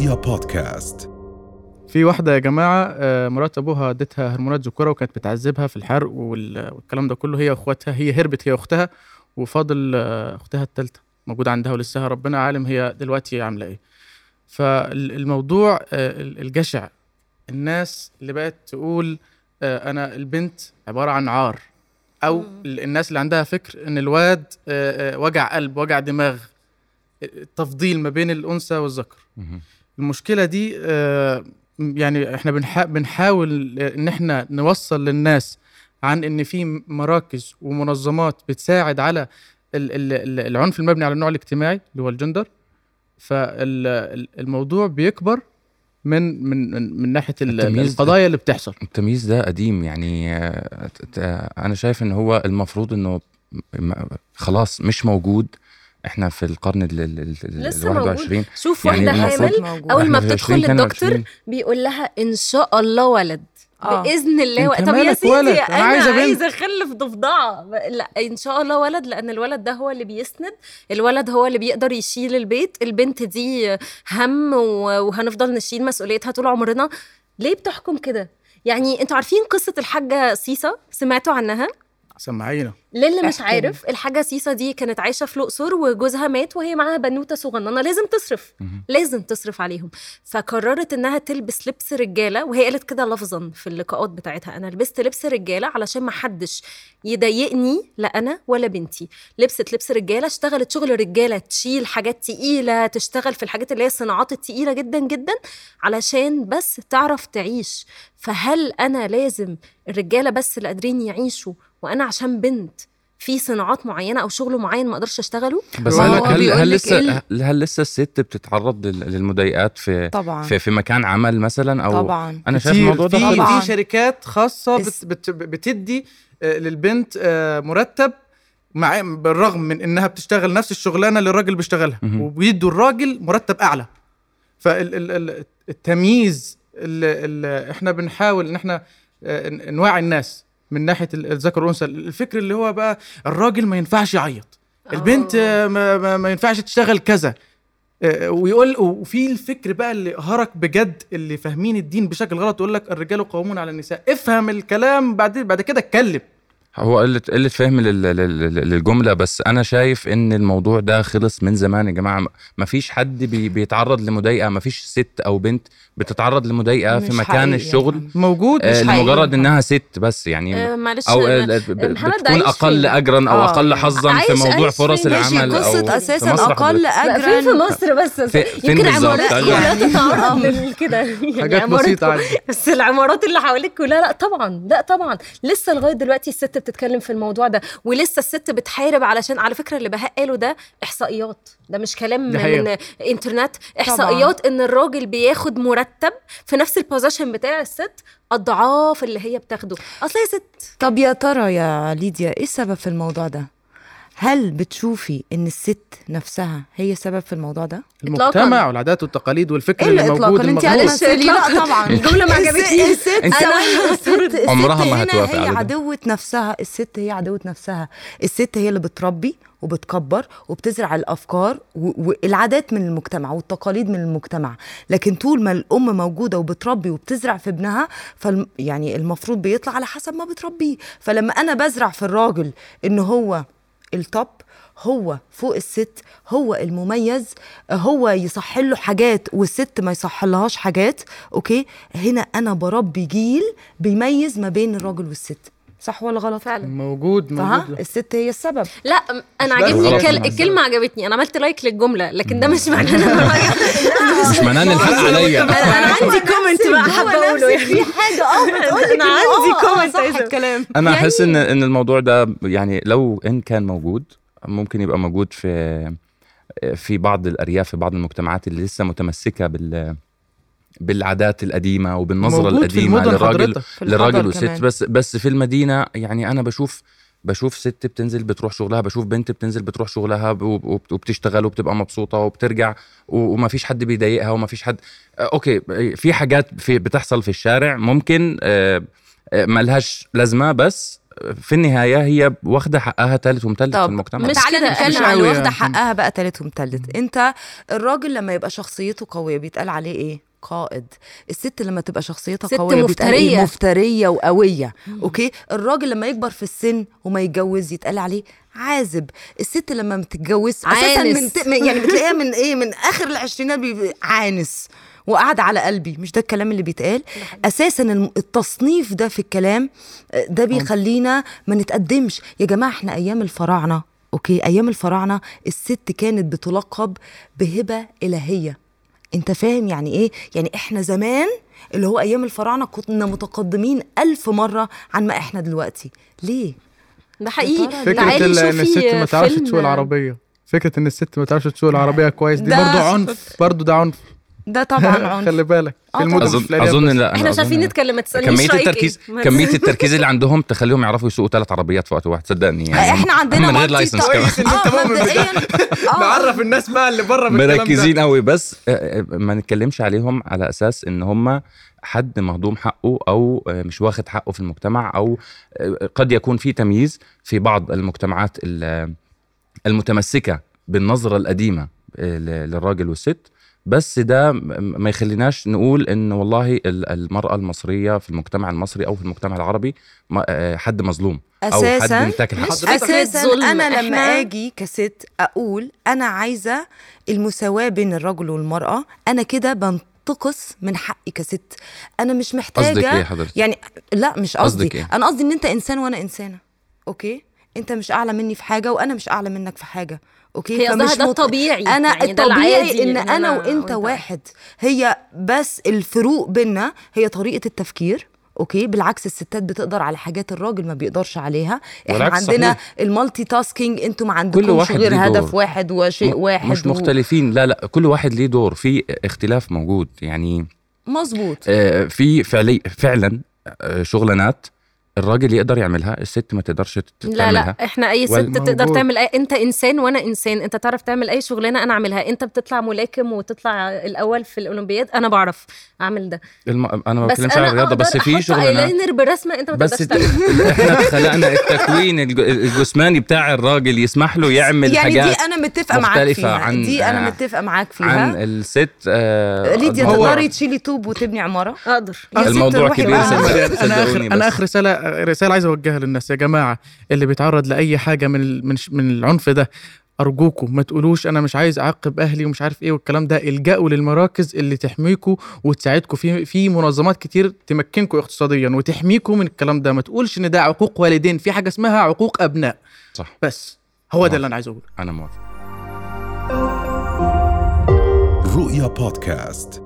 رؤيا بودكاست. في واحدة يا جماعة آه، مرات أبوها اديتها هرمونات ذكورة وكانت بتعذبها في الحرق وال- والكلام ده كله. هي وأخواتها هي هربت هي وأختها وفاضل آه، أختها التالتة موجودة عندها ولسه ربنا عالم هي دلوقتي عاملة إيه. فالموضوع آه، ال- الجشع الناس اللي بقت تقول أنا البنت عبارة عن عار أو ال- الناس اللي عندها فكر إن الواد وجع قلب وجع دماغ التفضيل ما بين الأنثى والذكر. المشكلة دي آه، يعني إحنا بنحا بنحاول إن إحنا نوصل للناس عن إن في مراكز ومنظمات بتساعد على ال- ال- ال- العنف المبني على النوع الاجتماعي اللي هو الجندر فالموضوع بيكبر من من من, من ناحية. القضايا اللي بتحصل التمييز ده قديم يعني آه، أنا شايف إن هو المفروض إنه خلاص مش موجود إحنا في القرن ال ال- ال- ال لسه 21 شوف يعني واحدة حامل. أول ما بتدخل 20 للدكتور 22. بيقول لها إن شاء الله ولد آه. بإذن الله و... طب يا سيدي ولد؟ أنا, أنا عايزة بنت. عايزة أخلف ضفدعة لا إن شاء الله ولد لأن الولد ده هو اللي بيسند الولد هو اللي بيقدر يشيل البيت البنت دي هم و... وهنفضل نشيل مسؤوليتها طول عمرنا ليه بتحكم كده يعني أنتوا عارفين قصة الحاجة سيسا سمعتوا عنها سمعينا للي مش. عارف الحاجة سيسا دي كانت عايشة في الأقصر وجوزها مات وهي معاها بنوتة صغننة لازم تصرف. لازم تصرف عليهم فقررت إنها تلبس لبس رجالة وهي قالت كده لفظا في اللقاءات بتاعتها أنا لبست لبس رجالة علشان ما حدش يضايقني لا أنا ولا بنتي لبست لبس رجالة اشتغلت شغل رجالة تشيل حاجات تقيلة تشتغل في الحاجات اللي هي الصناعات التقيلة جدا جدا علشان بس تعرف تعيش فهل أنا لازم الرجالة بس اللي قادرين يعيشوا وأنا عشان بنت في صناعات معينة أو شغل معين ما أقدرش اشتغله بس هل هو هل, هل لسه إيه؟ هل, لسه الست بتتعرض لل- للمضايقات في طبعا في, في مكان عمل مثلا أو طبعا أنا شايف. الموضوع ده في. في شركات خاصة بت بت بتدي آه، للبنت آه، مرتب مع بالرغم من إنها بتشتغل نفس الشغلانة اللي الراجل بيشتغلها. وبيدوا الراجل مرتب أعلى فالتمييز اللي, اللي إحنا بنحاول إن إحنا آه، نوعي الناس من ناحية ال- الذكر والأنثى. الفكر اللي هو بقى الراجل ما ينفعش يعيط. البنت آه، ما, ما, ما ينفعش تشتغل كذا. آه، ويقول وفي الفكر بقى اللي هرك بجد اللي فاهمين الدين بشكل غلط يقول لك الرجال قوامون على النساء. افهم الكلام بعد بعد كده اتكلم. هو قلة قلة فهم لل- لل- لل- للجملة بس أنا شايف إن الموضوع ده خلص من زمان يا جماعة ما فيش حد بي بيتعرض لمضايقة ما فيش ست أو بنت بتتعرض لمضايقة في مكان حقيقي الشغل يعني. موجود آه مش حقيقي. لمجرد إنها ست بس يعني آه معلش أو محمد بتكون أقل؟ أجرا أو آه. أقل حظا في موضوع عايش فرص العمل أو قصة في أساسا مصر أقل فين في أجرا مصر بس في- يمكن؟ عمارات. لا يعني- تتعرض لكده يعني حاجات عادي بس العمارات اللي حواليك كلها لا طبعا لا طبعا لسه لغاية دلوقتي الست بتتكلم في الموضوع ده ولسه الست بتحارب علشان على فكرة اللي بهاء قاله ده إحصائيات ده مش كلام. من إنترنت إحصائيات إن الراجل بياخد مرتب في نفس ال position بتاع الست اضعاف اللي هي بتاخده. أصل هي ست طب يا ترى يا ليديا إيه السبب في الموضوع ده؟ هل بتشوفي إن الست نفسها هي السبب في الموضوع ده؟ المجتمع والعادات والتقاليد والفكر اللي موجود أنت تقولي لا طبعا الجملة ما عجبتنيش. الست الست الست عمرها ما هتوافق على هي. عدوة نفسها. الست هي عدوة نفسها. الست هي اللي بتربي وبتكبر وبتزرع الأفكار والعادات من المجتمع والتقاليد من المجتمع. لكن طول ما الأم موجودة وبتربي وبتزرع في ابنها فالأم يعني المفروض بيطلع على حسب ما بتربيه. فلما أنا بزرع في الراجل إن هو ال top هو فوق الست هو المميز هو يصح له حاجات والست ما يصح لهاش حاجات okay؟ هنا أنا بربي جيل بيميز ما بين الراجل والست. صح ولا غلط؟ فعلا. موجود فها موجود. الست هي السبب. لا أنا. مع الكلمة عجبتني. أنا عملت like للجملة لكن ده مش معناه إن أنا مش معناه إن الحق عليا أنا أنا عندي comment بقى حابة أقوله يعني. في حاجة آه بتقول أنا عندي comment عايزة- صح الكلام. أنا يعني- أحس ان إن الموضوع ده يعني لو إن كان موجود ممكن يبقى موجود في في بعض الأرياف في بعض المجتمعات اللي لسه متمسكة بال بالعادات في القديمة المدن للراجل للراجل والست. بس بس في المدينة يعني أنا بشوف بشوف ست بتنزل بتروح شغلها بشوف بنت بتنزل بتروح شغلها وبتشتغل وبتبقى مبسوطة وبترجع وما فيش حد بيضايقها وما فيش حد آه، أوكي في حاجات في بتحصل في الشارع ممكن آه، آه، ملهاش لازمة بس في النهاية هي واخدة حقها ثالث ومثلث في المجتمع. مش تعالى كده، نتكلم عن واخدة. حقها بقى تالت ومتلت. أنت الراجل لما يبقى شخصيته قوية بيتقال عليه إيه؟ قائد. الست لما تبقى شخصيتها ست قوية إيه؟ مفترية. مفترية وقوية. أوكي؟ الراجل لما يكبر في السن وما يتجوز يتقال عليه عازب. الست لما ما بتتجوز أساسا من عانس. ت... من- يعني بتلاقيها من إيه؟ من آخر العشرينات عانس. وقاعد على قلبي. مش ده الكلام اللي بيتقال؟ أساسا الم- التصنيف ده في الكلام آه، ده بيخلينا ما نتقدمش. يا جماعة إحنا أيام الفراعنة. أوكي؟ أيام الفراعنة الست كانت بتلقب بهبة إلهية. انت فاهم يعني إيه؟ يعني إحنا زمان اللي هو أيام الفراعنة كنا متقدمين ألف مرة عن ما إحنا دلوقتي. ليه؟ ده حقيقي. فكرة إن الست ما تعرفش تسوق العربية. فكرة إن الست ما تعرفش تسوق العربية كويس دي برضه عنف. برضه ده عنف. ده طبعا عنف. خلي بالك. آه في المدن أظن بس. لا إحنا مش عارفين أظن نتكلم ما تسألنيش كمية رأيك التركيز كمية التركيز اللي عندهم تخليهم يعرفوا يسوقوا ثلاث عربيات في وقت واحد صدقني يعني. إحنا عندنا من غير لايسنس كويس ان انت مؤمن. نعرف الناس بقى اللي بره مركزين قوي بس آه، آه، ما نتكلمش عليهم على أساس إن هم حد مهضوم حقه أو مش واخد حقه في المجتمع أو قد يكون في تمييز في بعض المجتمعات ال- المتمسكة بالنظرة القديمة للراجل والست. بس ده ما يخليناش نقول إن والله ال- المرأة المصرية في المجتمع المصري أو في المجتمع العربي آه، حد مظلوم أو حد انتكل حقه أساسا. ظلم، أنا لما آجي كست أقول أنا عايزة المساواة بين الرجل والمرأة أنا كده بنتقص من حقي كست. أنا مش محتاجة قصدك إيه حضرتك؟ يعني لا مش قصدك قصدي إيه؟ أنا قصدي إن أنت إنسان وأنا إنسانة. okay؟ انت مش اعلى مني في حاجة وأنا مش اعلى منك في حاجة. okay؟ هي قصدها فمش ده مط- الطبيعي أنا يعني ده الطبيعي إن إن أنا أنا وإنت وأنت. واحد. هي بس الفروق بينا هي طريقة التفكير okay؟ بالعكس الستات بتقدر على حاجات الراجل ما بيقدرش عليها. إحنا عندنا صحيح. ال multitasking أنتوا ما عندكمش واحد غير هدف دور. واحد وشيء م- واحد مش و- مختلفين. لا لا كل واحد ليه دور. في اختلاف موجود. يعني مظبوط. آه، في فعلي فعلا آه، شغلانات الراجل يقدر يعملها الست ما تقدرش ت- لا تعملها. لا إحنا أي ست والموجود. تقدر تعمل أي... أنت إنسان وأنا إنسان أنت تعرف تعمل أي شغلانة أنا أعملها أنت بتطلع ملاكم وتطلع الأول في الأولمبياد أنا بعرف أعمل ده. الم... أنا ما بس بتكلمش على الرياضة بس في أحط شغلانات ايلاينر برسمة أنت ما بس تقدرش ت- تعملها إحنا خلقنا التكوين الج- الجسماني بتاع الراجل يسمح له يعمل يعني حاجات دي أنا متفقة معاك مختلفة فيها عن- دي أنا آه، متفقة معاك عن فيها. الست آه، ليديا تقدري تشيلي طوب وتبني عمارة؟ أقدر. الموضوع كبير أنا اخر أنا. آخر رسالة رسالة عايز أوجهها للناس يا جماعة اللي بيتعرض لأي حاجة من من من العنف ده أرجوكم ما تقولوش أنا مش عايز أعاقب أهلي ومش عارف إيه والكلام ده إلجأوا للمراكز اللي تحميكوا وتساعدكم في في منظمات كتير تمكنكم اقتصاديا وتحميكم من الكلام ده ما تقولش إن ده عقوق والدين في حاجة اسمها عقوق أبناء. صح. بس هو ده. اللي أنا عايز أقوله. أنا موافق. رؤيا بودكاست.